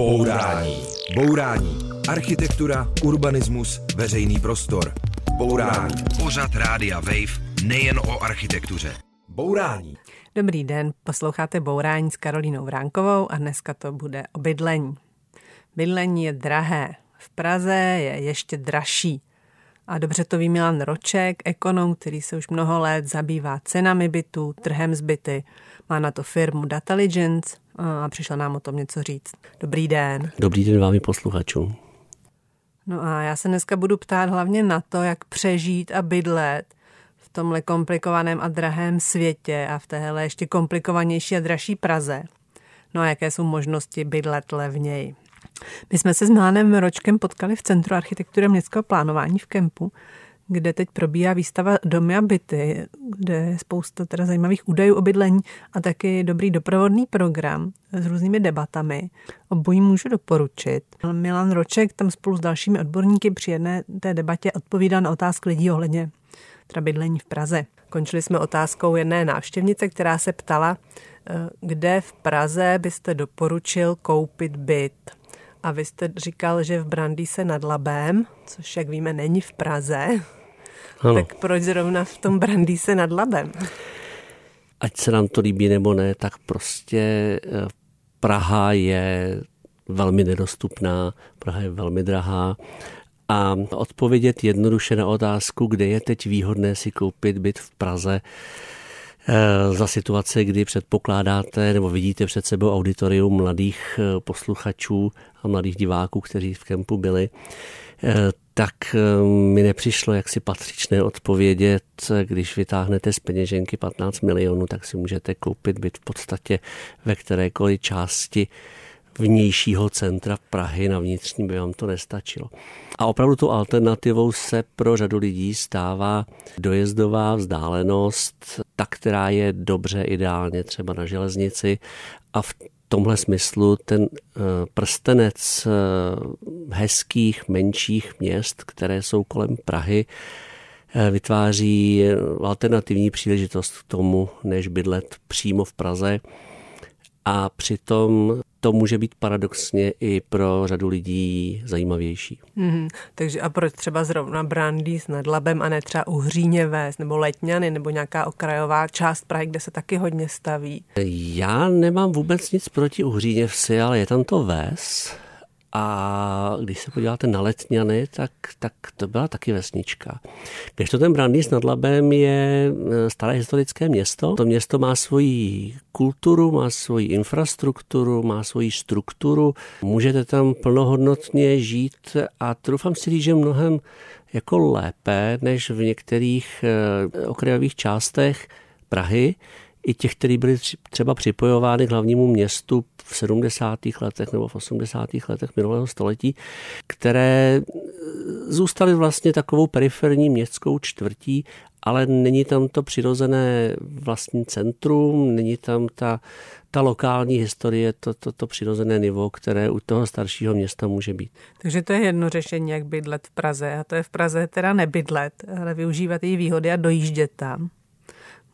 Bourání. Bourání. Architektura, urbanismus, veřejný prostor. Bourání. Pořad Rádia Wave nejen o architektuře. Bourání. Dobrý den, posloucháte Bourání s Karolínou Vránkovou a dneska to bude o bydlení. Bydlení je drahé, v Praze je ještě dražší. A dobře to ví Milan Roček, ekonom, který se už mnoho let zabývá cenami bytů, trhem zbyty. Má na to firmu Dataligence a přišel nám o tom něco říct. Dobrý den. Dobrý den vám i posluchačům. No a já se dneska budu ptát hlavně na to, jak přežít a bydlet v tomhle komplikovaném a drahém světě a v téhle ještě komplikovanější a dražší Praze. No a jaké jsou možnosti bydlet levněji. My jsme se s Milanem Ročkem potkali v Centru architektury městského plánování v Kempu, kde teď probíhá výstava Domy a byty, kde je spousta teda zajímavých údajů o bydlení a taky dobrý doprovodný program s různými debatami. Obojí můžu doporučit. Milan Roček tam spolu s dalšími odborníky při jedné té debatě odpovídá na otázky lidí ohledně teda bydlení v Praze. Končili jsme otázkou jedné návštěvnice, která se ptala, eh, kde v Praze byste doporučil koupit byt. A vy jste říkal, že v Brandýse nad Labem, což jak víme není v Praze, ano. tak proč zrovna v tom Brandýse nad Labem? Ať se nám to líbí nebo ne, tak prostě eh, Praha je velmi nedostupná, Praha je velmi drahá a odpovědět jednoduše na otázku, kde je teď výhodné si koupit byt v Praze, Eh, za situace, kdy předpokládáte nebo vidíte před sebou auditorium mladých eh, posluchačů a mladých diváků, kteří v kempu byli, tak mi nepřišlo jaksi patřičné odpovědět, když vytáhnete z peněženky 15 milionů, tak si můžete koupit byt v podstatě ve kterékoliv části vnějšího centra Prahy, na vnitřní by vám to nestačilo. A opravdu tu alternativou se pro řadu lidí stává dojezdová vzdálenost, ta, která je dobře ideálně třeba na železnici. A v tomhle smyslu ten eh, prstenec eh, hezkých menších měst, které jsou kolem Prahy, eh, vytváří alternativní příležitost k tomu, než bydlet přímo v Praze. A přitom to může být paradoxně i pro řadu lidí zajímavější. Mm, takže a proč třeba zrovna Brandy s Nadlabem a ne třeba Uhříněvé nebo Letňany nebo nějaká okrajová část Prahy, kde se taky hodně staví? Já nemám vůbec nic proti Uhříněvsi, ale je tam to ves a když se podíváte na Letňany, tak, tak to byla taky vesnička. Když to ten Brandýs nad Labem je e, staré historické město. To město má svoji kulturu, má svoji infrastrukturu, má svoji strukturu. Můžete tam plnohodnotně žít a trufám si říct, že mnohem jako lépe, než v některých e, okrajových částech Prahy, i těch, kteří byli třeba připojovány k hlavnímu městu v 70. letech nebo v 80. letech minulého století, které zůstaly vlastně takovou periferní městskou čtvrtí, ale není tam to přirozené vlastní centrum, není tam ta, ta lokální historie, to, to, to přirozené nivo, které u toho staršího města může být. Takže to je jedno řešení, jak bydlet v Praze. A to je v Praze teda nebydlet, ale využívat její výhody a dojíždět tam.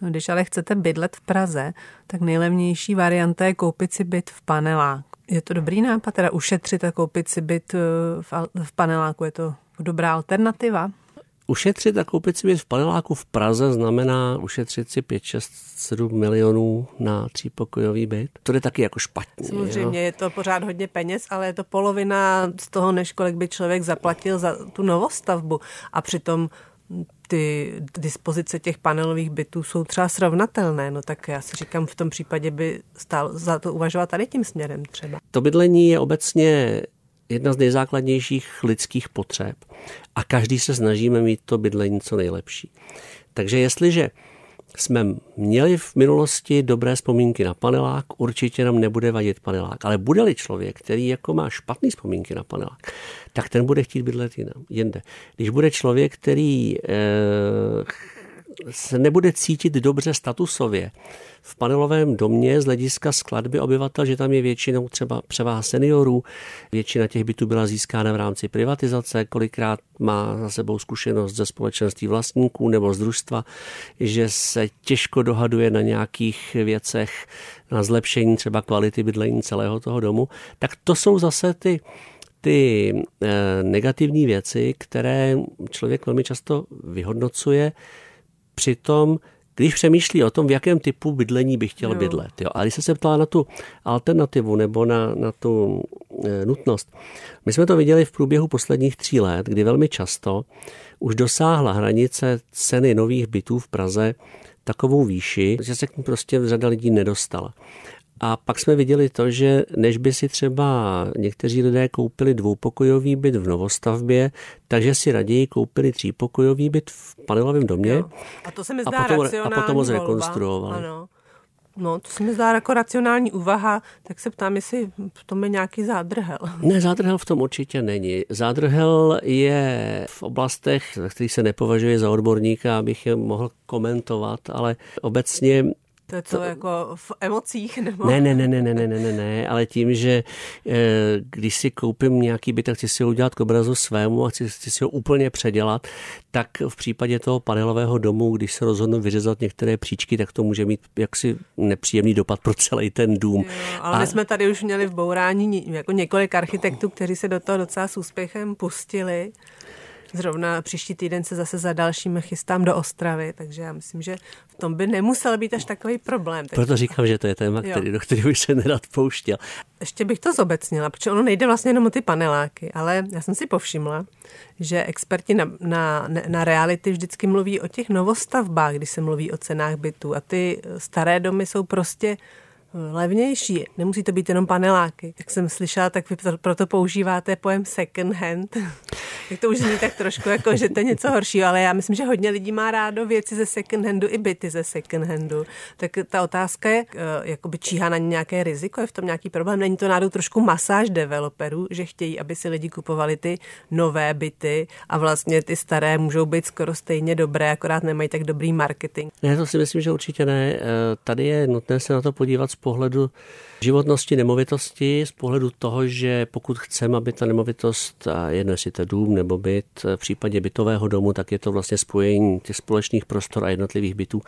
No, když ale chcete bydlet v Praze, tak nejlevnější varianta je koupit si byt v paneláku. Je to dobrý nápad, teda ušetřit a koupit si byt eh, v, v paneláku, je to dobrá alternativa? Ušetřit a koupit si byt v paneláku v Praze znamená ušetřit si 5, 6, 7 milionů na třípokojový byt. To je taky jako špatně. Samozřejmě jo? je to pořád hodně peněz, ale je to polovina z toho, než kolik by člověk zaplatil za tu novostavbu. A přitom ty dispozice těch panelových bytů jsou třeba srovnatelné, no tak já si říkám, v tom případě by stál za to uvažovat tady tím směrem třeba. To bydlení je obecně jedna z nejzákladnějších lidských potřeb a každý se snažíme mít to bydlení co nejlepší. Takže jestliže jsme měli v minulosti dobré vzpomínky na panelák, určitě nám nebude vadit panelák. Ale bude-li člověk, který jako má špatné vzpomínky na panelák, tak ten bude chtít bydlet jinam, jinde. Když bude člověk, který e, se nebude cítit dobře statusově. V panelovém domě z hlediska skladby obyvatel, že tam je většinou třeba převáha seniorů, většina těch bytů byla získána v rámci privatizace, kolikrát má za sebou zkušenost ze společenství vlastníků nebo z družstva, že se těžko dohaduje na nějakých věcech na zlepšení třeba kvality bydlení celého toho domu, tak to jsou zase ty ty eh, negativní věci, které člověk velmi často vyhodnocuje, přitom když přemýšlí o tom, v jakém typu bydlení by chtěl jo. bydlet. Jo. A když se se ptala na tu alternativu nebo na, na tu e, nutnost, my jsme to viděli v průběhu posledních tří let, kdy velmi často už dosáhla hranice ceny nových bytů v Praze takovou výši, že se k ní prostě řada lidí nedostala. A pak jsme viděli to, že než by si třeba někteří lidé koupili dvoupokojový byt v novostavbě, takže si raději koupili třípokojový byt v panelovém domě. Jo. A to se mi zdá a potom, a potom ho zrekonstruovali. Ano. No, to se mi zdá jako racionální úvaha, tak se ptám, jestli v tom je nějaký zádrhel. Ne, zádrhel v tom určitě není. Zádrhel je v oblastech, ve kterých se nepovažuje za odborníka, abych je mohl komentovat, ale obecně to je co, to, jako v emocích? Nebo? Ne, ne, ne, ne, ne, ne, ne, ne, ale tím, že eh, když si koupím nějaký byt a chci si ho udělat k obrazu svému a chci, chci si ho úplně předělat, tak v případě toho panelového domu, když se rozhodnu vyřezat některé příčky, tak to může mít jaksi nepříjemný dopad pro celý ten dům. Jo, ale a... my jsme tady už měli v Bourání jako několik architektů, kteří se do toho docela s úspěchem pustili. Zrovna příští týden se zase za dalším chystám do Ostravy, takže já myslím, že v tom by nemusel být až takový problém. Proto říkám, že to je téma, který, do kterého bych se nerad pouštěl. Ještě bych to zobecnila, protože ono nejde vlastně jenom o ty paneláky, ale já jsem si povšimla, že experti na, na, na reality vždycky mluví o těch novostavbách, když se mluví o cenách bytů a ty staré domy jsou prostě levnější. Nemusí to být jenom paneláky. Jak jsem slyšela, tak vy proto používáte pojem second hand. Jak to už zní tak trošku jako, že to je něco horšího, ale já myslím, že hodně lidí má rádo věci ze second handu i byty ze second handu. Tak ta otázka je, eh, jakoby číhá na nějaké riziko, je v tom nějaký problém. Není to náhodou trošku masáž developerů, že chtějí, aby si lidi kupovali ty nové byty a vlastně ty staré můžou být skoro stejně dobré, akorát nemají tak dobrý marketing. Ne, to si myslím, že určitě ne. Eh, tady je nutné se na to podívat z pohledu životnosti nemovitosti, z pohledu toho, že pokud chceme, aby ta nemovitost, a jedno jestli to dům nebo byt, v případě bytového domu, tak je to vlastně spojení těch společných prostor a jednotlivých bytů,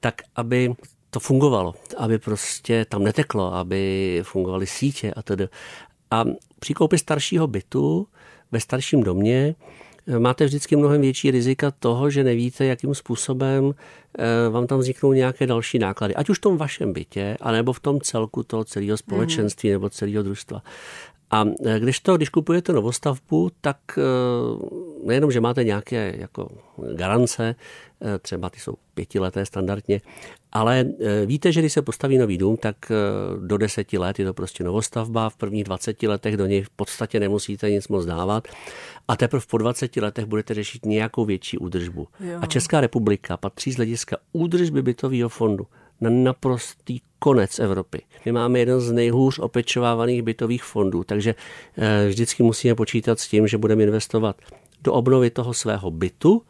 tak aby to fungovalo, aby prostě tam neteklo, aby fungovaly sítě a tedy. A při koupi staršího bytu ve starším domě máte vždycky mnohem větší rizika toho, že nevíte, jakým způsobem eh, vám tam vzniknou nějaké další náklady. Ať už v tom vašem bytě, anebo v tom celku toho celého společenství mm. nebo celého družstva. A eh, když to, když kupujete novostavbu, tak eh, nejenom, že máte nějaké jako garance, třeba ty jsou pětileté standardně, ale víte, že když se postaví nový dům, tak do deseti let je to prostě novostavba, v prvních 20 letech do něj v podstatě nemusíte nic moc dávat a teprve po 20 letech budete řešit nějakou větší údržbu. Jo. A Česká republika patří z hlediska údržby bytového fondu na naprostý konec Evropy. My máme jeden z nejhůř opečovávaných bytových fondů, takže eh, vždycky musíme počítat s tím, že budeme investovat do obnovy toho svého bytu,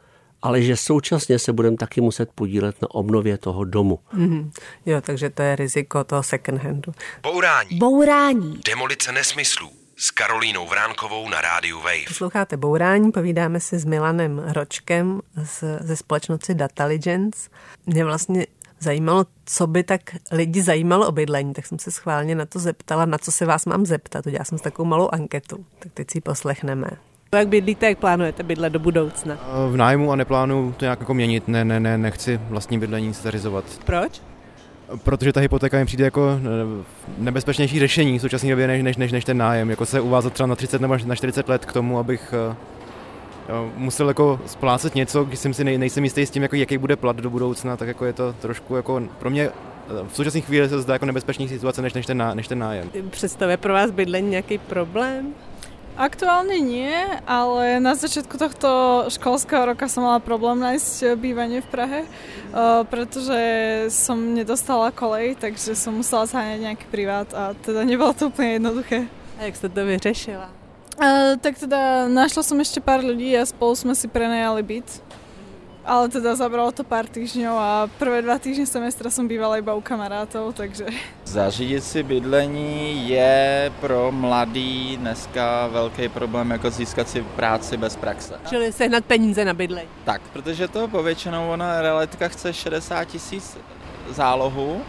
ale že současně se budeme taky muset podílet na obnově toho domu. Mm-hmm. Jo, takže to je riziko toho second handu. Bourání. Bourání. Demolice nesmyslů s Karolínou Vránkovou na rádiu Wave. Posloucháte Bourání, povídáme si s Milanem Ročkem z, ze společnosti Dataligence. Mě vlastně zajímalo, co by tak lidi zajímalo o bydlení, tak jsem se schválně na to zeptala, na co se vás mám zeptat. Udělala jsem s takovou malou anketu, tak teď si ji poslechneme. Jak bydlíte, jak plánujete bydlet do budoucna? V nájmu a neplánuju to nějak jako měnit, ne, ne, ne, nechci vlastní bydlení zařizovat. Proč? protože ta hypotéka mi přijde jako eh, nebezpečnější řešení v současné době než, než, než, než ten nájem. Jako se uvázat třeba na 30 nebo na 40 let k tomu, abych eh, musel jako splácet něco, když jsem si nej, nejsem jistý s tím, jako, jaký bude plat do budoucna, tak jako je to trošku jako pro mě eh, v současné chvíli se zdá jako nebezpečnější situace než, než, ten, než ten nájem. Představuje pro vás bydlení nějaký problém? Aktuálne nie, ale na začiatku tohto školského roka som mala problém nájsť bývanie v Prahe, uh, pretože som nedostala kolej, takže som musela zháňať nejaký privát a teda nebolo to úplne jednoduché. A jak ste to vyřešila? Uh, tak teda našla som ešte pár ľudí a spolu sme si prenajali byt. ale teda zabralo to pár týždňov a prvé dva týždně semestra jsem bývala iba u kamarátov, takže... Zařídit si bydlení je pro mladý dneska velký problém, jako získat si práci bez praxe. Čili sehnat peníze na bydlení. Tak, protože to povětšinou ona realitka chce 60 tisíc zálohu,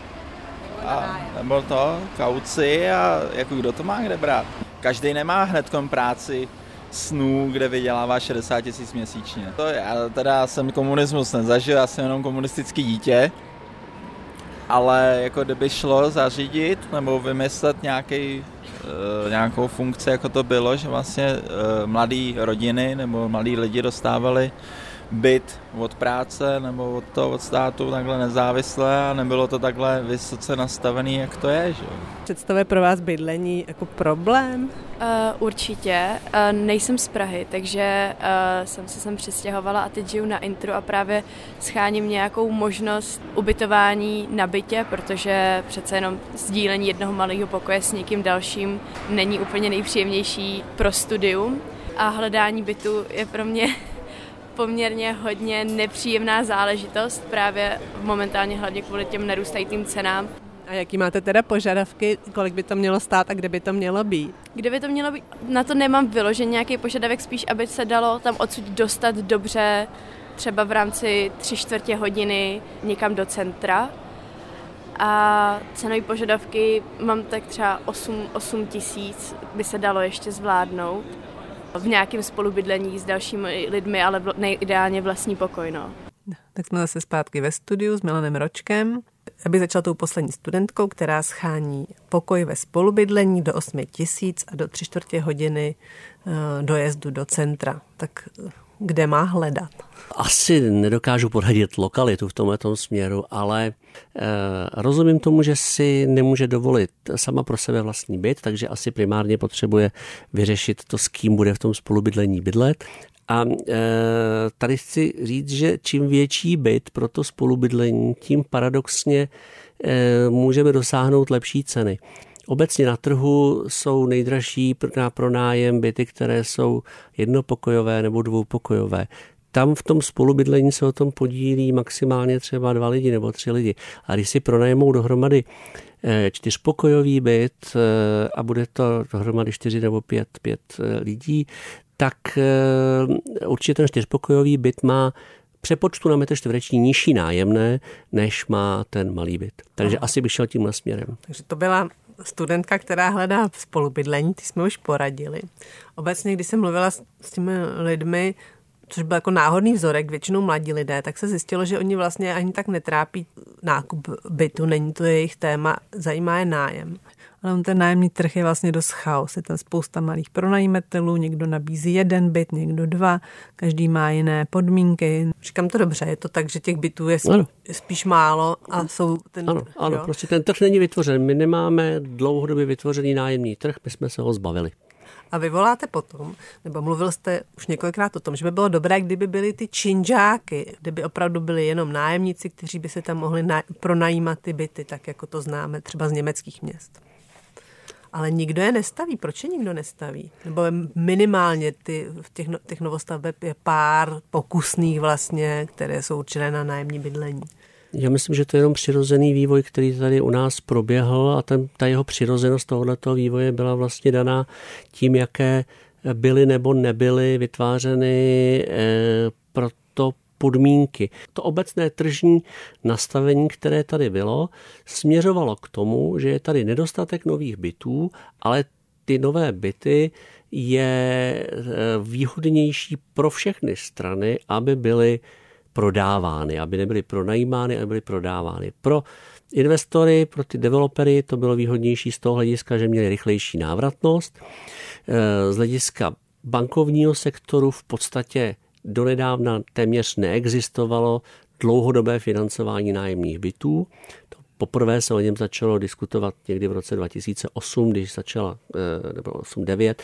a, nebo to, kauci a jako kdo to má kde brát. Každý nemá hned práci snů, kde vydělává 60 tisíc měsíčně. To já teda jsem komunismus nezažil, já jsem jenom komunistický dítě, ale jako kdyby šlo zařídit nebo vymyslet nějaký, uh, nějakou funkci, jako to bylo, že vlastně uh, mladý rodiny nebo mladí lidi dostávali byt od práce nebo od toho od státu takhle nezávisle a nebylo to takhle vysoce nastavený, jak to je. Že? Představuje pro vás bydlení jako problém? Uh, určitě. Uh, nejsem z Prahy, takže uh, jsem se sem přistěhovala a teď žiju na intru a právě scháním nějakou možnost ubytování na bytě, protože přece jenom sdílení jednoho malého pokoje s někým dalším není úplně nejpříjemnější pro studium a hledání bytu je pro mě poměrně hodně nepříjemná záležitost, právě momentálně hlavně kvůli těm narůstajícím cenám. A jaký máte teda požadavky, kolik by to mělo stát a kde by to mělo být? Kde by to mělo být? Na to nemám vyložen nějaký požadavek, spíš aby se dalo tam odsud dostat dobře, třeba v rámci tři čtvrtě hodiny někam do centra. A cenové požadavky mám tak třeba 8, 8 tisíc, by se dalo ještě zvládnout v nějakém spolubydlení s dalšími lidmi, ale nejideálně vlastní pokoj. No. Tak jsme zase zpátky ve studiu s Milanem Ročkem. Aby začal tou poslední studentkou, která schání pokoj ve spolubydlení do 8 tisíc a do tři čtvrtě hodiny eh, dojezdu do centra. Tak kde má hledat? Asi nedokážu poradit lokalitu v tomto směru, ale eh, rozumím tomu, že si nemůže dovolit sama pro sebe vlastní byt, takže asi primárně potřebuje vyřešit to, s kým bude v tom spolubydlení bydlet. A e, tady chci říct, že čím větší byt pro to spolubydlení, tím paradoxně e, můžeme dosáhnout lepší ceny. Obecně na trhu jsou nejdražší na pronájem byty, které jsou jednopokojové nebo dvoupokojové. Tam v tom spolubydlení se o tom podílí maximálně třeba dva lidi nebo tři lidi. A když si pronajmou dohromady eh, čtyřpokojový byt eh, a bude to dohromady čtyři nebo pět, pět eh, lidí, tak určitě ten čtyřpokojový byt má přepočtu na metr čtvereční nižší nájemné, než má ten malý byt. Takže Aha. asi bych šel tímhle směrem. Takže to byla studentka, která hledá spolubydlení, ty jsme už poradili. Obecně, když jsem mluvila s, s těmi lidmi, což byl jako náhodný vzorek, většinou mladí lidé, tak se zjistilo, že oni vlastně ani tak netrápí nákup bytu, není to jejich téma, zajímá je nájem ale ten nájemní trh je vlastně dost chaos. Je tam spousta malých pronajímatelů, někdo nabízí jeden byt, někdo dva, každý má jiné podmínky. Říkám to dobře, je to tak, že těch bytů je ano. spíš málo a jsou ten Ano, ano prostě ten trh není vytvořen. My nemáme dlouhodobě vytvořený nájemní trh, my jsme se ho zbavili. A vy voláte potom, nebo mluvil jste už několikrát o tom, že by bylo dobré, kdyby byly ty činžáky, kdyby opravdu byli jenom nájemníci, kteří by se tam mohli pronajímat ty byty, tak jako to známe třeba z německých měst. Ale nikdo je nestaví. Proč je nikdo nestaví? Nebo minimálně ty, v těch, no, těch novostaveb je pár pokusných vlastně, které jsou určené na nájemní bydlení. Já myslím, že to je jenom přirozený vývoj, který tady u nás proběhl a ten, ta jeho přirozenost tohoto vývoje byla vlastně daná tím, jaké byly nebo nebyly vytvářeny eh, pro to podmínky. To obecné tržní nastavení, které tady bylo, směřovalo k tomu, že je tady nedostatek nových bytů, ale ty nové byty je eh, výhodnější pro všechny strany, aby byly prodávány, aby nebyly pronajímány, aby byly prodávány. Pro investory, pro ty developery to bylo výhodnější z toho hlediska, že měli rychlejší návratnost. Eh, z hlediska bankovního sektoru v podstatě donedávna téměř neexistovalo dlouhodobé financování nájemních bytů. To poprvé se o něm začalo diskutovat někdy v roce 2008, když začala, eh, nebo 8-9,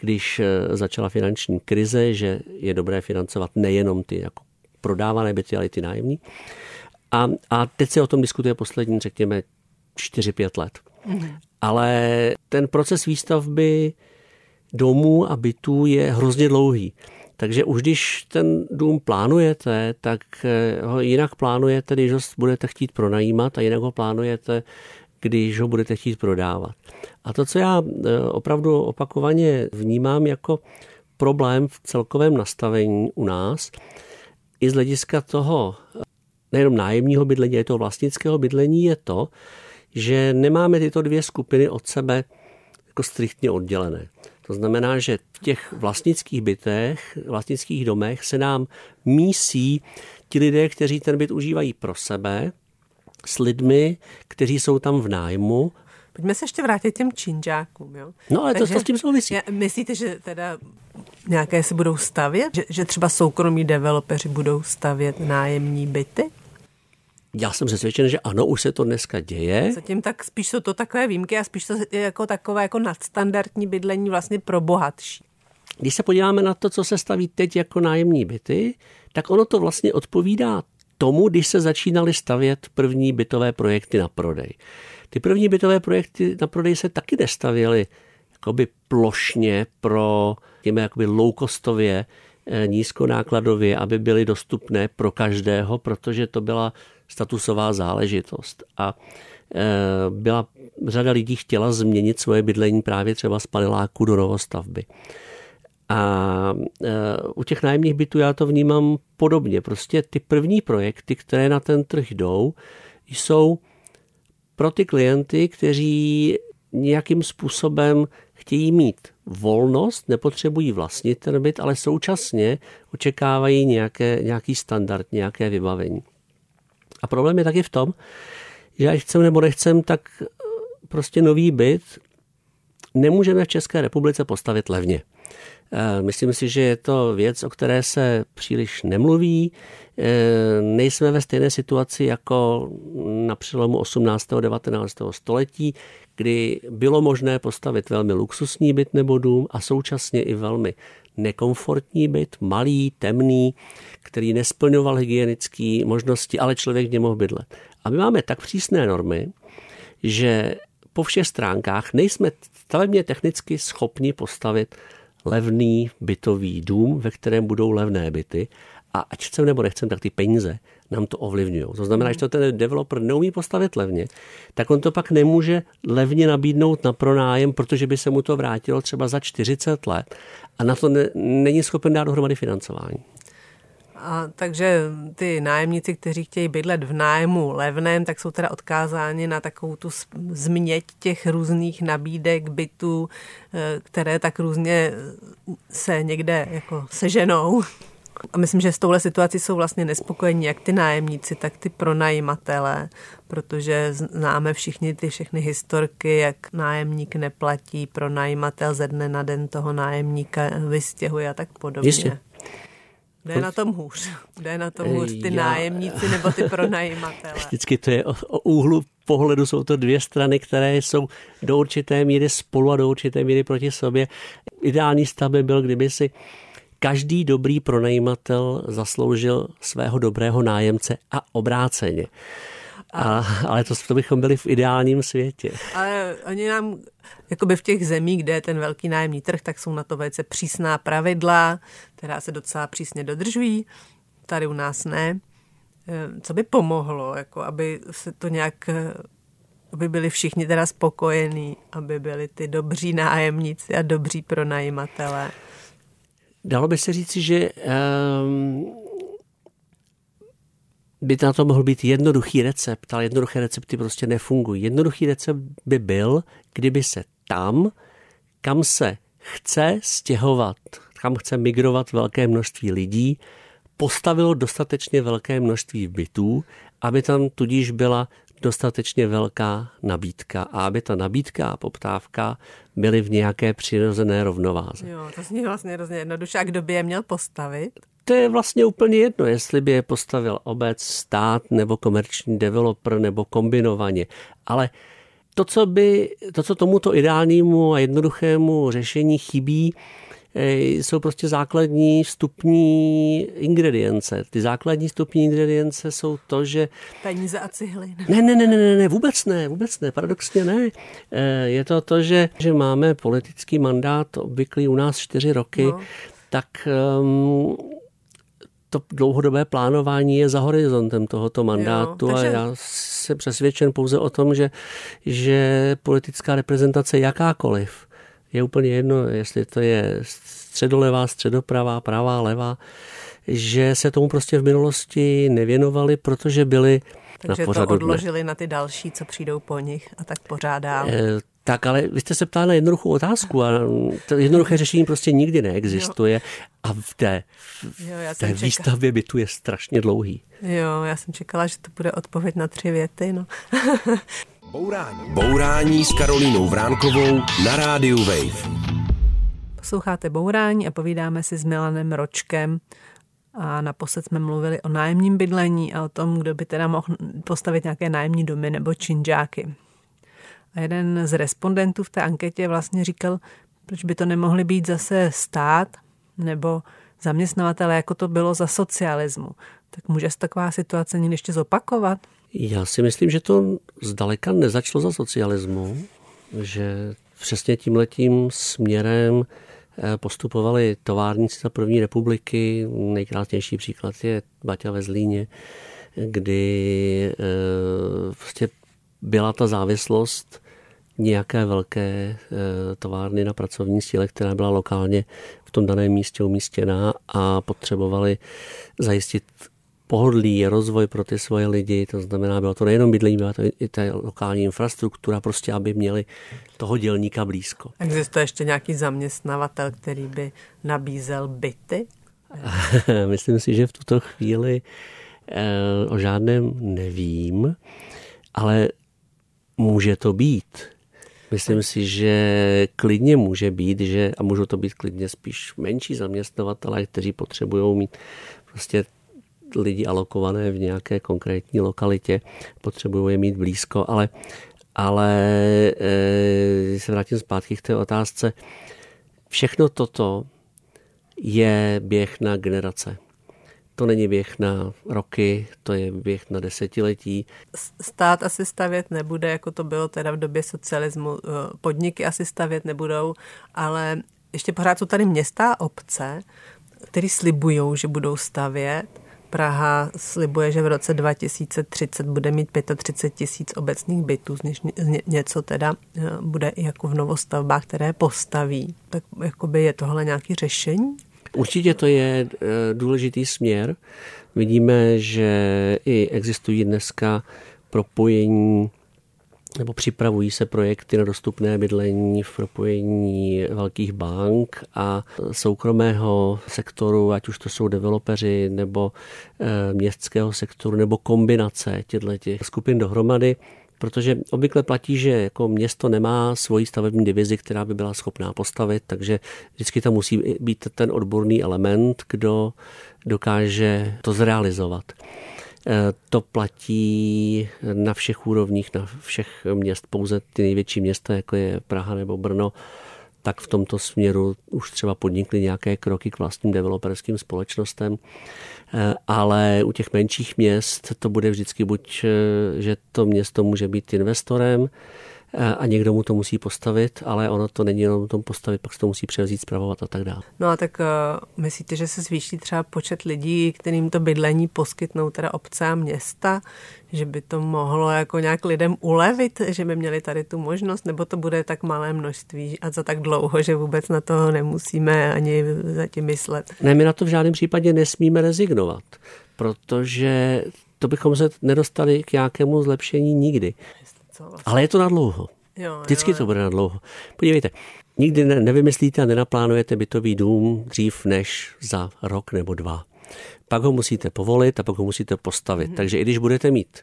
když eh, začala finanční krize, že je dobré financovat nejenom ty jako prodávané byty, ale i ty nájemní. A, a teď se o tom diskutuje poslední, řekněme, 4-5 let. Mm-hmm. Ale ten proces výstavby domů a bytů je hrozně dlouhý. Takže už když ten dům plánujete, tak eh, ho jinak plánujete, když ho budete chtít pronajímat a jinak ho plánujete, když ho budete chtít prodávat. A to, co já eh, opravdu opakovaně vnímám jako problém v celkovém nastavení u nás, i z hlediska toho nejenom nájemního bydlení, je to vlastnického bydlení, je to, že nemáme tyto dvě skupiny od sebe jako striktně oddělené. To znamená, že v těch vlastnických bytech, vlastnických domech se nám mísí ti lidé, kteří ten byt užívají pro sebe, s lidmi, kteří jsou tam v nájmu. Pojďme se ještě vrátit těm činžákům. Jo? No ale Takže, to, to s tím souvisí. Myslíte, že teda nějaké se budou stavět? Že, že třeba soukromí developeři budou stavět nájemní byty? Já jsem přesvědčen, že ano, už se to dneska děje. Zatím tak spíš jsou to takové výjimky a spíš to je jako takové jako nadstandardní bydlení vlastně pro bohatší. Když se podíváme na to, co se staví teď jako nájemní byty, tak ono to vlastně odpovídá tomu, když se začínaly stavět první bytové projekty na prodej. Ty první bytové projekty na prodej se taky nestavěly jakoby plošně pro, těmi jakoby low-costově, eh, nízkonákladově, aby byly dostupné pro každého, protože to byla statusová záležitost. A e, byla řada lidí chtěla změnit svoje bydlení právě třeba z paneláku do novostavby. A e, u těch nájemních bytů já to vnímám podobně. Prostě ty první projekty, které na ten trh jdou, jsou pro ty klienty, kteří nějakým způsobem chtějí mít volnost, nepotřebují vlastnit ten byt, ale současně očekávají nějaké, nějaký standard, nějaké vybavení. A problém je taky v tom, že ať chcem nebo nechcem, tak eh, prostě nový byt nemůžeme v České republice postavit levně. Eh, myslím si, že je to věc, o které se příliš nemluví. Eh, nejsme ve stejné situaci jako na přelomu 18. a 19. století, kdy bylo možné postavit velmi luxusní byt nebo dům a současně i velmi nekomfortní byt, malý, temný, který nesplňoval hygienické možnosti, ale člověk v něm mohl bydlet. A my máme tak přísné normy, že po všech stránkách nejsme stavebně technicky schopni postavit levný bytový dům, ve kterém budou levné byty. A ať chcem nebo nechcem, tak ty peníze nám to ovlivňují. To znamená, že to ten developer neumí postavit levně, tak on to pak nemůže levně nabídnout na pronájem, protože by se mu to vrátilo třeba za 40 let a na to ne, není schopen dát dohromady financování. A takže ty nájemníci, kteří chtějí bydlet v nájmu levném, tak jsou teda odkázáni na takovou tu změť těch různých nabídek bytů, eh, které tak různě se někde jako seženou. A myslím, že s touhle situací jsou vlastně nespokojení jak ty nájemníci, tak ty pronajímatelé, protože známe všichni ty všechny historky, jak nájemník neplatí, pronajímatel ze dne na den toho nájemníka vystěhuje a tak podobně. Jistě. Kde je na tom hůř? Kde je na tom hůř ty Já... nájemníci nebo ty pronajímatele? Vždycky to je o, o úhlu pohledu, jsou to dvě strany, které jsou do určité míry spolu a do určité míry proti sobě. Ideální stav by byl, kdyby si každý dobrý pronajímatel zasloužil svého dobrého nájemce a obráceně. A, ale to, to bychom byli v ideálním světě. Ale oni nám, jakoby v těch zemích, kde je ten velký nájemní trh, tak jsou na to velice přísná pravidla, která se docela přísně dodržují. Tady u nás ne. Eh, co by pomohlo, jako aby se to nějak eh, aby byli všichni teda spokojení, aby byli ty dobří nájemníci a dobří pronajímatelé. Dalo by se říci, že um, by na to mohl být jednoduchý recept, ale jednoduché recepty prostě nefungují. Jednoduchý recept by byl, kdyby se tam, kam se chce stěhovat, kam chce migrovat velké množství lidí, postavilo dostatečně velké množství bytů, aby tam tudíž byla dostatečně velká nabídka a aby ta nabídka a poptávka byly v nějaké přirozené rovnováze. Jo, to zní vlastně hrozně jednoduše. A kdo by je měl postavit? To je vlastně úplně jedno, jestli by je postavil obec, stát nebo komerční developer nebo kombinovaně. Ale to, co, by, to, co tomuto ideálnímu a jednoduchému řešení chybí, jsou prostě základní vstupní ingredience. Ty základní vstupní ingredience jsou to, že... Peníze a cihly. Ne, ne, ne, ne, ne, vůbec ne, vůbec ne, paradoxně ne. Eh, je to to, že, že máme politický mandát obvyklý u nás čtyři roky, no tak um, to dlouhodobé plánování je za horizontem tohoto mandátu jo, takže... a já jsem přesvědčen pouze o tom, že, že politická reprezentace jakákoliv je úplně jedno, jestli to je středolevá, středopravá, pravá, levá, že se tomu prostě v minulosti nevěnovali, protože byli takže na pořadu to odložili dne. na ty další, co přijdou po nich a tak pořádá. E, tak ale vy jste se ptali na jednoduchou otázku a to jednoduché řešení prostě nikdy neexistuje a v té, jo, já té výstavbě bytu je strašně dlouhý. Jo, já jsem čekala, že to bude odpověď na tři věty. No. Bourání. Bourání s Karolínou Vránkovou na rádiu Wave. Posloucháte Bourání a povídáme si s Milanem Ročkem. A naposled jsme mluvili o nájemním bydlení a o tom, kdo by teda mohl postavit nějaké nájemní domy nebo činžáky. A jeden z respondentů v té anketě vlastně říkal, proč by to nemohli být zase stát nebo zaměstnavatele, jako to bylo za socialismu. Tak může se taková situace někdy ještě zopakovat? Já si myslím, že to zdaleka nezačalo za socialismu, že přesně tím letím směrem eh, postupovali továrníci za první republiky. Nejkrásnější příklad je Baťa ve Zlíně, kdy prostě byla ta závislost nějaké velké eh, továrny na pracovní síle, která byla lokálně v tom daném místě umístěná a potřebovali zajistit pohodlí, rozvoj pro ty svoje lidi, to znamená, bylo to nejenom bydlení, byla to i ta lokální infrastruktura, prostě aby měli toho dělníka blízko. Existuje ještě nějaký zaměstnavatel, který by nabízel byty? Myslím si, že v tuto chvíli eh, o žádném nevím, ale může to být. Myslím si, že klidně může být, že, a můžou to být klidně spíš menší zaměstnavatele, kteří potřebují mít prostě lidi alokované v nějaké konkrétní lokalitě, potřebují je mít blízko, ale, ale e, se vrátím zpátky k té otázce, všechno toto je běh na generace. To není běh na roky, to je běh na desetiletí. Stát asi stavět nebude, jako to bylo teda v době socialismu. E, podniky asi stavět nebudou, ale ještě pořád jsou tady města a obce, které slibují, že budou stavět Praha slibuje, že v roce 2030 bude mít 35 tisíc obecných bytů, než něco teda eh, bude i jako v novostavbách, které postaví. Tak jakoby je tohle nějaký řešení? Určitě to je eh, důležitý směr. Vidíme, že i existují dneska propojení nebo připravují se projekty na dostupné bydlení v propojení velkých bank a soukromého sektoru, ať už to jsou developeři nebo eh, městského sektoru, nebo kombinace těchto těch skupin dohromady. Protože obvykle platí, že jako město nemá svoji stavební divizi, která by byla schopná postavit, takže vždycky tam musí být ten odborný element, kdo dokáže to zrealizovat. Eh, to platí na všech úrovních, na všech měst, pouze ty největší města, jako je Praha nebo Brno, tak v tomto směru už třeba podnikly nějaké kroky k vlastním developerským společnostem. Eh, ale u těch menších měst to bude vždycky buď, eh, že to město může být investorem, a někdo mu to musí postavit, ale ono to není jenom tom postavit, pak se to musí převzít, zpravovat a tak dále. No a tak uh, myslíte, že se zvýší třeba počet lidí, kterým to bydlení poskytnou teda obce a města, že by to mohlo jako nějak lidem ulevit, že by měli tady tu možnost, nebo to bude tak malé množství a za tak dlouho, že vůbec na to nemusíme ani zatím myslet? Ne, my na to v žádném případě nesmíme rezignovat, protože to bychom se nedostali k nějakému zlepšení nikdy. Co vlastně? Ale je to na dlouho. Jo, Vždycky jo, to bude na dlouho. Podívejte, nikdy ne, nevymyslíte a nenaplánujete bytový dům dřív než za rok nebo dva. Pak ho musíte povolit a pak ho musíte postavit. Mm-hmm. Takže i když budete mít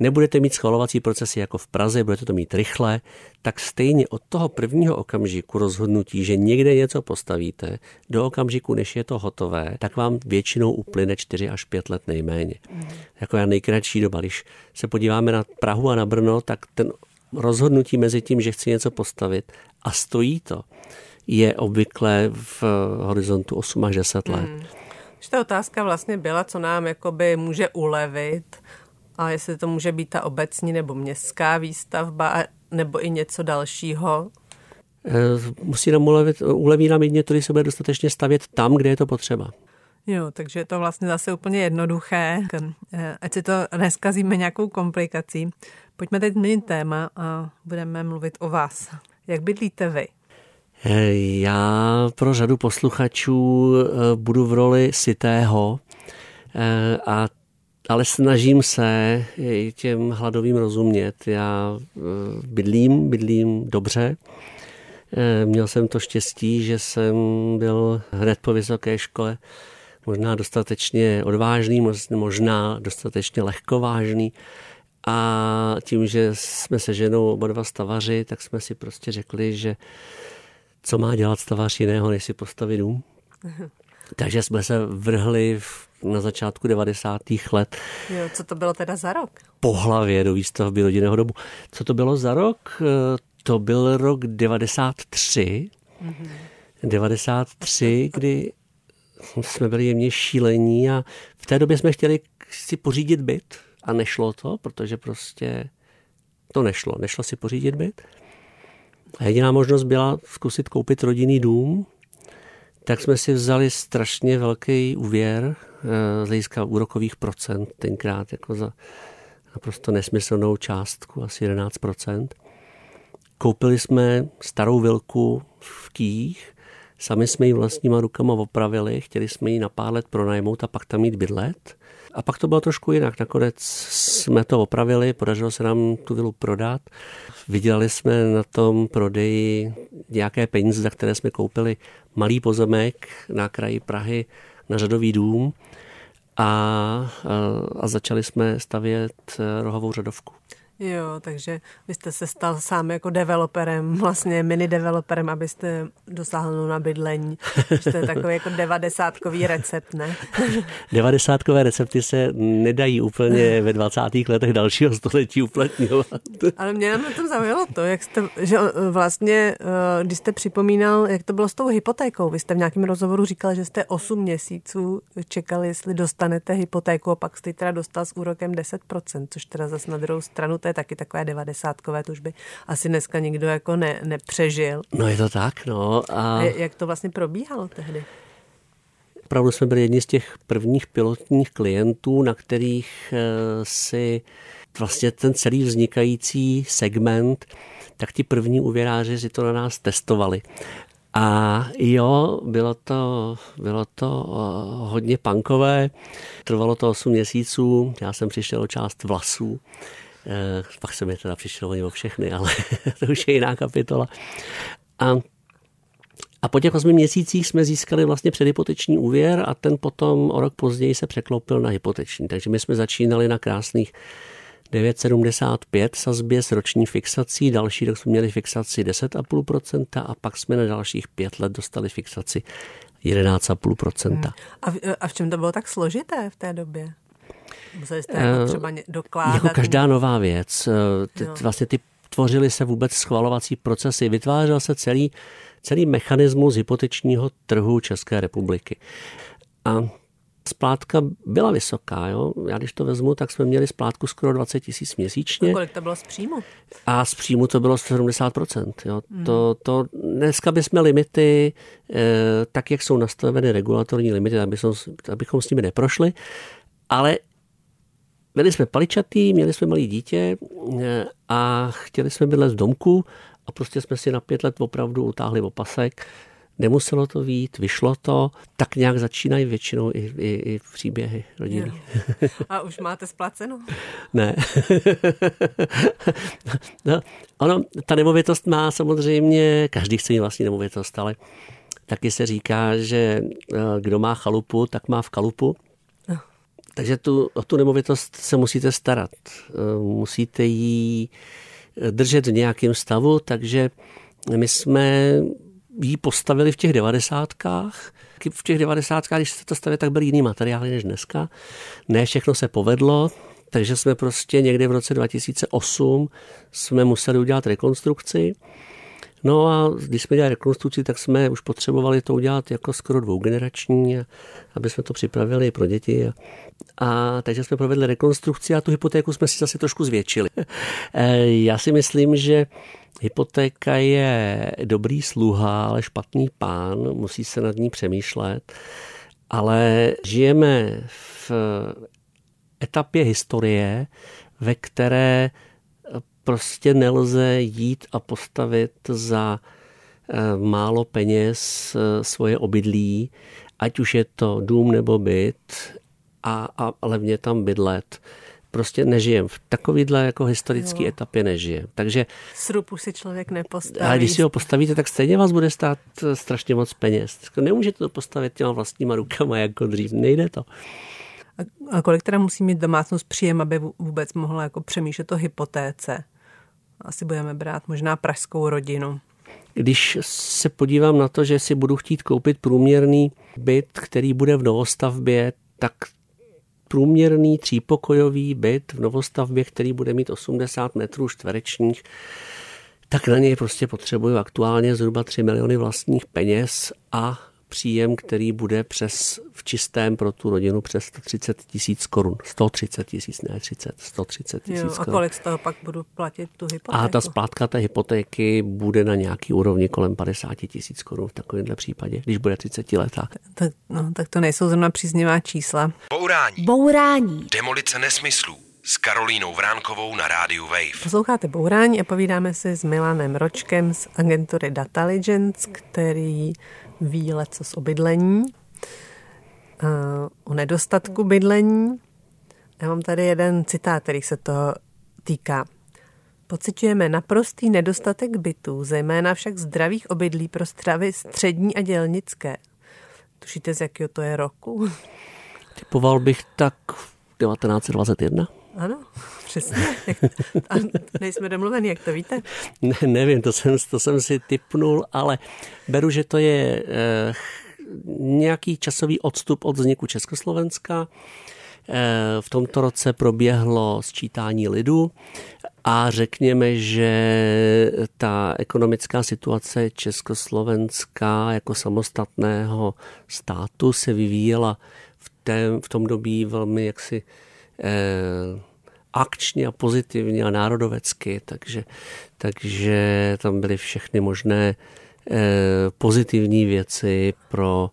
nebudete mít schvalovací procesy jako v Praze, budete to mít rychle, tak stejně od toho prvního okamžiku rozhodnutí, že někde něco postavíte, do okamžiku, než je to hotové, tak vám většinou uplyne 4 až 5 let nejméně. Mm. Jako já nejkratší doba. Když se podíváme na Prahu a na Brno, tak ten rozhodnutí mezi tím, že chci něco postavit a stojí to, je obvykle v horizontu 8 až 10 let. Hmm. Ta otázka vlastně byla, co nám jakoby může ulevit a jestli to může být ta obecní nebo městská výstavba, nebo i něco dalšího? musí nám ulevit, uleví nám jedině to, když se bude dostatečně stavět tam, kde je to potřeba. Jo, takže je to vlastně zase úplně jednoduché, ať si to neskazíme nějakou komplikací. Pojďme teď změnit téma a budeme mluvit o vás. Jak bydlíte vy? Já pro řadu posluchačů budu v roli sitého a ale snažím se těm hladovým rozumět. Já eh, bydlím, bydlím dobře. Eh, měl jsem to štěstí, že jsem byl hned po vysoké škole možná dostatečně odvážný, možná dostatečně lehkovážný. A tím, že jsme se ženou oba dva stavaři, tak jsme si prostě řekli, že co má dělat stavař jiného, než si postavit dům. Takže jsme se vrhli v na začátku 90. let. Jo, co to bylo teda za rok? Po hlavě do výstavby rodinného domu. Co to bylo za rok? Eh, to byl rok 93. Mm-hmm. 93, kdy jsme byli jemně šílení a v té době jsme chtěli si pořídit byt a nešlo to, protože prostě to nešlo. Nešlo si pořídit byt. A jediná možnost byla zkusit koupit rodinný dům, tak jsme si vzali strašně velký úvěr eh, z hlediska úrokových procent tenkrát jako za naprosto nesmyslnou částku, asi 11% Koupili jsme starou vilku v Kých, sami jsme ji vlastníma rukama opravili, chtěli jsme ji na pár let pronajmout a pak tam mít bydlet. A pak to bylo trošku jinak. Nakonec jsme to opravili, podařilo se nám tu vilu prodat. Vydělali jsme na tom prodeji nějaké peníze, za které jsme koupili malý pozemek na kraji Prahy na řadový dům a, a začali jsme stavět rohovou řadovku. Jo, takže vy jste se stal sám jako developerem, vlastně mini developerem, abyste dosáhl na bydlení. To je takový jako devadesátkový recept, ne? Devadesátkové recepty se nedají úplně ve 20. letech dalšího století uplatňovat. Ale mě na tom zaujalo to, jak jste, že eh, vlastně, eh, když jste připomínal, jak to bylo s tou hypotékou. Vy jste v nějakém rozhovoru říkal, že jste 8 měsíců čekali, jestli dostanete hypotéku a pak jste teda dostal s úrokem 10%, což teda zase na druhou stranu to je taky takové devadesátkové tužby. Asi dneska nikdo jako ne, nepřežil. No je to tak, no. A... a jak to vlastně probíhalo tehdy? Opravdu jsme byli jedni z těch prvních pilotních klientů, na kterých eh, si vlastně ten celý vznikající segment, tak ti první uvěráři si to na nás testovali. A jo, bylo to, bylo to eh, hodně punkové, trvalo to 8 měsíců, já jsem přišel o část vlasů, pak se mi teda přišlo o všechny, ale to už je jiná kapitola. A a po těch osmi měsících jsme získali vlastně předhypoteční úvěr a ten potom o rok později se překlopil na hypoteční. Takže my jsme začínali na krásných 9,75 sazbě s roční fixací, další rok jsme měli fixaci 10,5% a pak jsme na dalších pět let dostali fixaci 11,5%. Hmm. A, v, a v čem to bylo tak složité v té době? Museli jste jako eh, třeba dokládat? Jako každá nová věc. Eh, ty, vlastně ty tvořily se vůbec schvalovací procesy, vytvářel se celý, celý mechanismus hypotečního trhu České republiky. A splátka byla vysoká. Jo? Já když to vezmu, tak jsme měli splátku skoro 20 tisíc měsíčně. A kolik to bylo z příjmu? A z příjmu to bylo 70%. Jo? Mm. To, to, dneska bychom limity, eh, tak jak jsou nastaveny regulatorní limity, abychom, abychom s nimi neprošli, ale byli jsme paličatý, měli jsme malý dítě eh, a chtěli jsme bydlet v domku a prostě jsme si na pět let opravdu utáhli opasek. Nemuselo to vít, vyšlo to, tak nějak začínají většinou i, i, i příběhy rodiny. A už máte splaceno? ne. no, ono, ta nemovitost má samozřejmě, každý chce mít vlastní nemovitost, ale taky se říká, že eh, kdo má chalupu, tak má v kalupu. Takže tu, o tu nemovitost se musíte starat. Eh, musíte ji držet v nějakém stavu, takže my jsme ji postavili v těch devadesátkách. V těch devadesátkách, když se to stavili, tak byly jiný materiály než dneska. Ne všechno se povedlo, takže jsme prostě někdy v roce 2008 jsme museli udělat rekonstrukci No a když jsme dělali rekonstrukci, tak jsme už potřebovali to udělat jako skoro dvougenerační, aby jsme to připravili pro děti. A, a takže jsme provedli rekonstrukci a tu hypotéku jsme si zase trošku zvětšili. E, já si myslím, že Hypotéka je dobrý sluha, ale špatný pán, musí se nad ní přemýšlet. Ale žijeme v etapě historie, ve které prostě nelze jít a postavit za eh, málo peněz eh, svoje obydlí, ať už je to dům nebo byt, a, a levně tam bydlet prostě nežijem. V takovýhle jako historické jo. etapě nežijem. Takže... Srup už si člověk nepostaví. A když si ho postavíte, tak stejně vás bude stát eh, strašně moc peněz. Nemůžete to postavit těma vlastníma rukama jako dřív. Nejde to. A kolik teda musí mít domácnost příjem, aby vůbec mohla jako přemýšlet o hypotéce? Asi budeme brát možná pražskou rodinu. Když se podívám na to, že si budu chtít koupit průměrný byt, který bude v novostavbě, tak průměrný třípokojový byt v novostavbě, který bude mít 80 metrů čtverečních, tak na něj prostě potřebuju aktuálně zhruba 3 miliony vlastních peněz a příjem, který bude přes v čistém pro tu rodinu přes 130 tisíc korun. 130 tisíc, ne 30, 130 tisíc korun. A kolik z toho pak budu platit tu hypotéku? A ta splátka té hypotéky bude na nějaký úrovni kolem 50 tisíc korun v takovémhle případě, když bude 30 letá. Tak, no, tak to nejsou zrovna příznivá čísla. Bourání. Bourání. Demolice nesmyslů s Karolínou Vránkovou na rádiu Wave. Posloucháte Bourání a povídáme si s Milanem Ročkem z agentury Dataligence, který co z obydlení, o nedostatku bydlení. Já mám tady jeden citát, který se to týká. Pocitujeme naprostý nedostatek bytů, zejména však zdravých obydlí pro stravy střední a dělnické. Tušíte, z jakého to je roku? Typoval bych tak 1921. Ano, přesně. A nejsme domluveni, jak to víte? Ne, nevím, to jsem, to jsem si typnul, ale beru, že to je eh, nějaký časový odstup od vzniku Československa. Eh, v tomto roce proběhlo sčítání lidu a řekněme, že ta ekonomická situace Československa jako samostatného státu se vyvíjela v, v tom dobí velmi jaksi eh, akčně a pozitivně a národovecky, takže, takže tam byly všechny možné eh, pozitivní věci pro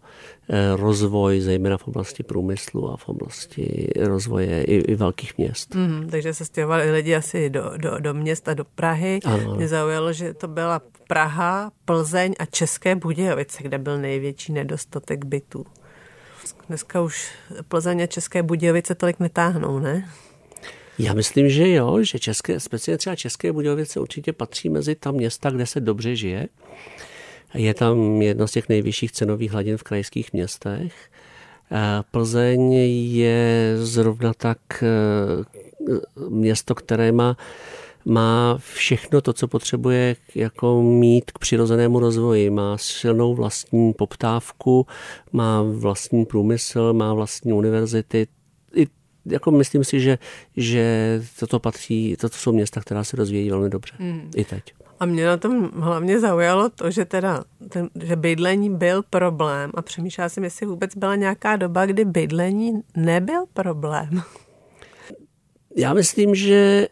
eh, rozvoj, zejména v oblasti průmyslu a v oblasti rozvoje i, i velkých měst. Mm, takže se stěhovali lidi asi do, do, do města, do Prahy. Ano. Mě zaujalo, že to byla Praha, Plzeň a České Budějovice, kde byl největší nedostatek bytů. Dneska už Plzeň a České Budějovice tolik netáhnou, ne? Já myslím, že jo, že české, speciálně třeba České Budějovice určitě patří mezi ta města, kde se dobře žije. Je tam jedno z těch nejvyšších cenových hladin v krajských městech. Plzeň je zrovna tak e, město, které má má všechno to, co potřebuje jako mít k přirozenému rozvoji. Má silnou vlastní poptávku, má vlastní průmysl, má vlastní univerzity. Jako myslím si, že, že toto patří, toto jsou města, která se rozvíjí velmi dobře. Mm. I teď. A mě na tom hlavně zaujalo to, že teda, ten, že bydlení byl problém a přemýšlela jsem, jestli vůbec byla nějaká doba, kdy bydlení nebyl problém. Já myslím, že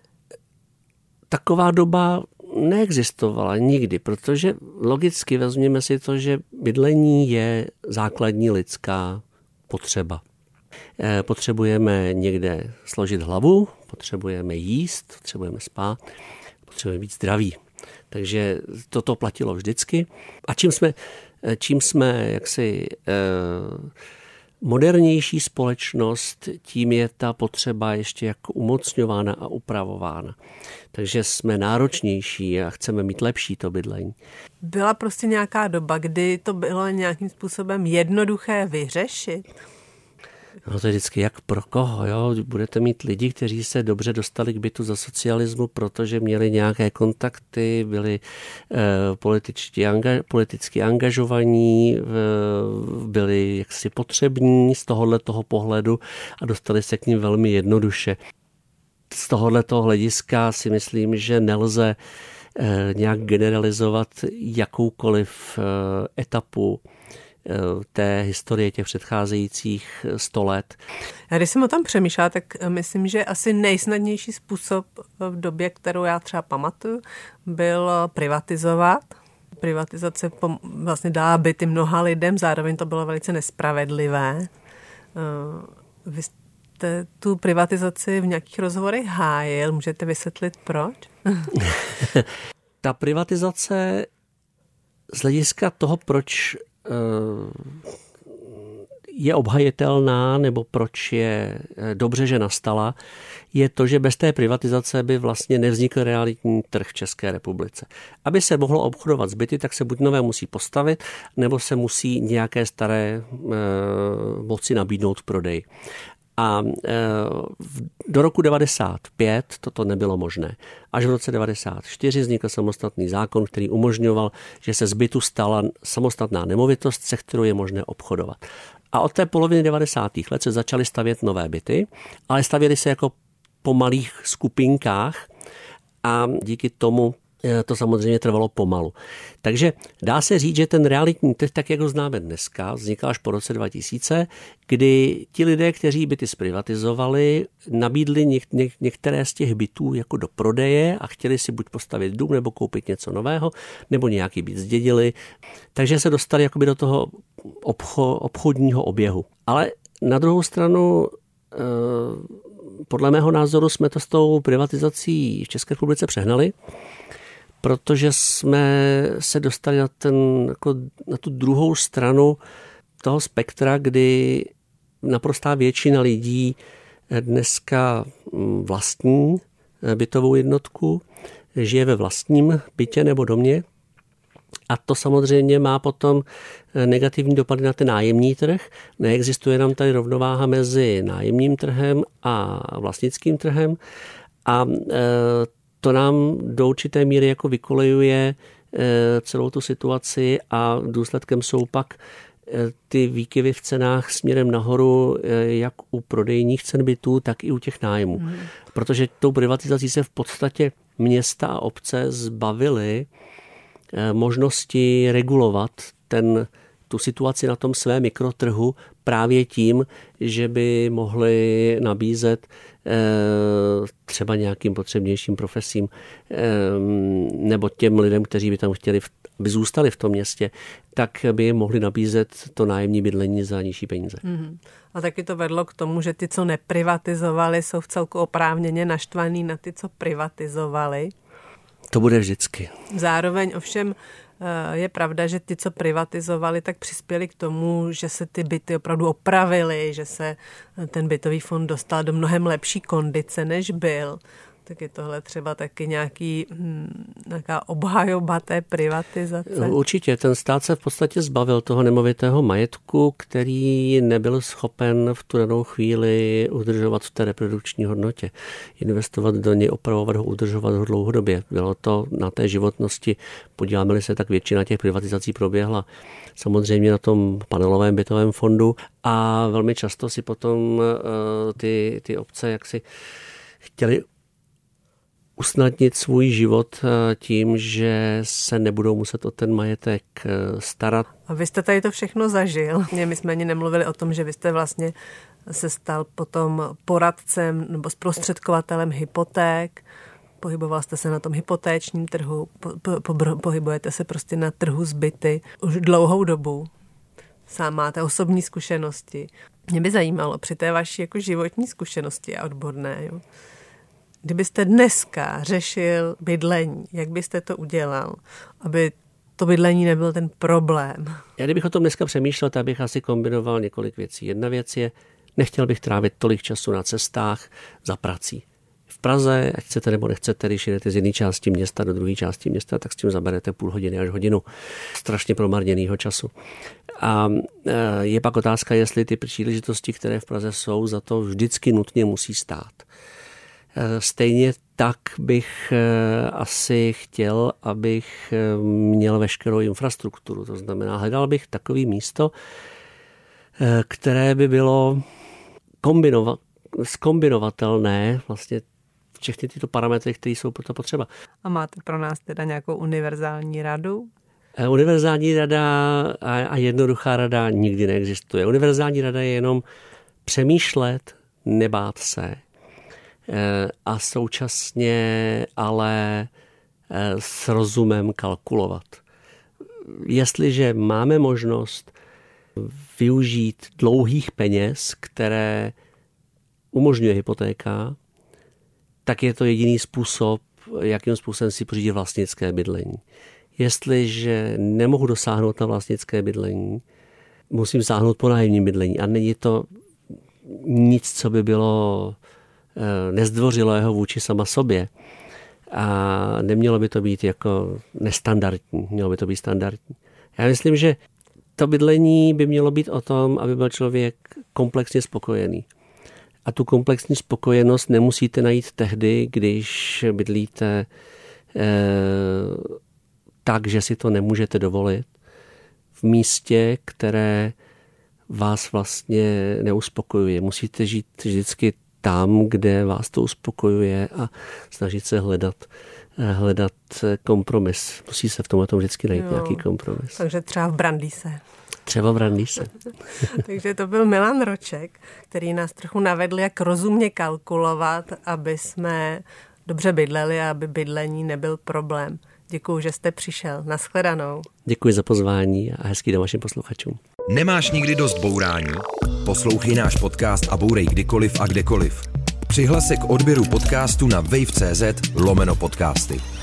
taková doba neexistovala nikdy, protože logicky vezměme si to, že bydlení je základní lidská potřeba. Eh, potřebujeme někde složit hlavu, potřebujeme jíst, potřebujeme spát, potřebujeme být zdraví. Takže toto platilo vždycky. A čím jsme, eh, čím jsme jaksi eh, modernější společnost, tím je ta potřeba ještě jako umocňována a upravována. Takže jsme náročnější a chceme mít lepší to bydlení. Byla prostě nějaká doba, kdy to bylo nějakým způsobem jednoduché vyřešit? No to je vždycky jak pro koho, jo? Budete mít lidi, kteří se dobře dostali k bytu za socialismu, protože měli nějaké kontakty, byli eh, anga, politicky angažovaní, eh, byli jaksi potřební z tohohle toho pohledu a dostali se k ním velmi jednoduše. Z tohohle toho hlediska si myslím, že nelze eh, nějak generalizovat jakoukoliv eh, etapu té historie těch předcházejících 100 let. Já když jsem o tom přemýšlela, tak myslím, že asi nejsnadnější způsob v době, kterou já třeba pamatuju, byl privatizovat. Privatizace vlastně dá byty mnoha lidem, zároveň to bylo velice nespravedlivé. Vy jste tu privatizaci v nějakých rozhovorech hájil, můžete vysvětlit proč? Ta privatizace z hlediska toho, proč eh, je obhajitelná nebo proč je eh, dobře, že nastala, je to, že bez té privatizace by vlastně nevznikl realitní trh v České republice. Aby se mohlo obchodovat zbyty, tak se buď nové musí postavit, nebo se musí nějaké staré e, moci nabídnout v prodej. A e, do roku 95 toto nebylo možné. Až v roce 94 vznikl samostatný zákon, který umožňoval, že se zbytu stala samostatná nemovitost, se kterou je možné obchodovat. A od té poloviny 90. let se začaly stavět nové byty, ale stavěly se jako po malých skupinkách a díky tomu to samozřejmě trvalo pomalu. Takže dá se říct, že ten realitní trh, tak jak ho známe dneska, vznikal až po roce 2000, kdy ti lidé, kteří byty zprivatizovali, nabídli něk, něk, některé z těch bytů jako do prodeje a chtěli si buď postavit dům, nebo koupit něco nového, nebo nějaký byt zdědili. Takže se dostali jakoby do toho obcho, obchodního oběhu. Ale na druhou stranu eh, podle mého názoru jsme to s tou privatizací v České republice přehnali protože jsme se dostali na, ten, jako na tu druhou stranu toho spektra, kdy naprostá většina lidí dneska mm, vlastní eh, bytovou jednotku, žije ve vlastním bytě nebo domě a to samozřejmě má potom eh, negativní dopady na ten nájemní trh. Neexistuje nám tady rovnováha mezi nájemním trhem a vlastnickým trhem a eh, to nám do určité míry jako vykolejuje eh, celou tu situaci a důsledkem jsou pak eh, ty výkyvy v cenách směrem nahoru, eh, jak u prodejních cen bytů, tak i u těch nájmů. Hmm. Protože tou privatizací se v podstatě města a obce zbavily možnosti regulovat ten, tu situaci na tom svém mikrotrhu právě tím, že by mohli nabízet Eh, třeba nějakým potřebnějším profesím eh, nebo těm lidem, kteří by tam chtěli, aby zůstali v tom městě, tak by jim mohli nabízet to nájemní bydlení za nižší peníze. Mm-hmm. A taky to vedlo k tomu, že ty, co neprivatizovali, jsou v celku oprávněně naštvaný na ty, co privatizovali. To bude vždycky. Zároveň ovšem je pravda, že ty, co privatizovali, tak přispěli k tomu, že se ty byty opravdu opravily, že se ten bytový fond dostal do mnohem lepší kondice, než byl tak je tohle třeba taky nějaký, hm, nějaká obhajoba té privatizace? Určitě, ten stát se v podstatě zbavil toho nemovitého majetku, který nebyl schopen v tu danou chvíli udržovat v té reprodukční hodnotě. Investovat do něj, opravovat ho, udržovat ho dlouhodobě. Bylo to na té životnosti, podíváme se, tak většina těch privatizací proběhla samozřejmě na tom panelovém bytovém fondu a velmi často si potom uh, ty, ty obce jaksi chtěli usnadnit svůj život eh, tím, že se nebudou muset o ten majetek eh, starat. A vy jste tady to všechno zažil. My jsme ani nemluvili o tom, že vy jste vlastně se stal potom poradcem nebo zprostředkovatelem hypoték. Pohyboval jste se na tom hypotéčním trhu, po, po, po, pohybujete se prostě na trhu zbyty už dlouhou dobu. Sám máte osobní zkušenosti. Mě by zajímalo při té vaší jako životní zkušenosti a odborné, jo, Kdybyste dneska řešil bydlení, jak byste to udělal, aby to bydlení nebyl ten problém? Já kdybych o tom dneska přemýšlel, tak bych asi kombinoval několik věcí. Jedna věc je, nechtěl bych trávit tolik času na cestách za prací. V Praze, ať chcete nebo nechcete, když jdete z jedné části města do druhé části města, tak s tím zaberete půl hodiny až hodinu strašně promarněného času. A e, je pak otázka, jestli ty příležitosti, které v Praze jsou, za to vždycky nutně musí stát. Eh, stejně tak bych eh, asi chtěl, abych eh, měl veškerou infrastrukturu. To znamená, hledal bych takové místo, které by bylo kombinovat, skombinovatelné vlastně všechny tyto parametry, které jsou pro to potřeba. A máte pro nás teda nějakou univerzální radu? Univerzální rada a jednoduchá rada nikdy neexistuje. Univerzální rada je jenom přemýšlet, nebát se a současně ale eh, s rozumem kalkulovat. Jestliže máme možnost využít dlouhých peněz, které umožňuje hypotéka, tak je to jediný způsob, jakým způsobem si pořídit vlastnické bydlení. Jestliže nemohu dosáhnout na vlastnické bydlení, musím sáhnout po nájemním bydlení. A není to nic, co by bylo eh, nezdvořilého vůči sama sobě. A nemělo by to být jako nestandardní, mělo by to být standardní. Já myslím, že to bydlení by mělo být o tom, aby byl člověk komplexně spokojený. A tu komplexní spokojenost nemusíte najít tehdy, když bydlíte eh, tak, že si to nemůžete dovolit v místě, které vás vlastně neuspokojuje. Musíte žít vždycky tam, kde vás to uspokojuje a snažit se hledat, eh, hledat kompromis. Musí se v tomhle tom vždycky najít jo, nějaký kompromis. Takže třeba v Brandýse. Třeba v Brandýse. takže to byl Milan Roček, který nás trochu navedl, jak rozumně kalkulovat, aby jsme dobře bydleli a aby bydlení nebyl problém. Děkuji, že jste přišel. Naschledanou. Děkuji za pozvání a hezký den vašim posluchačům. Nemáš nikdy dost bourání? Poslouchej náš podcast a bourej kdykoliv a kdekoliv. Přihlas se k odběru podcastu na wave.cz lomeno podcasty.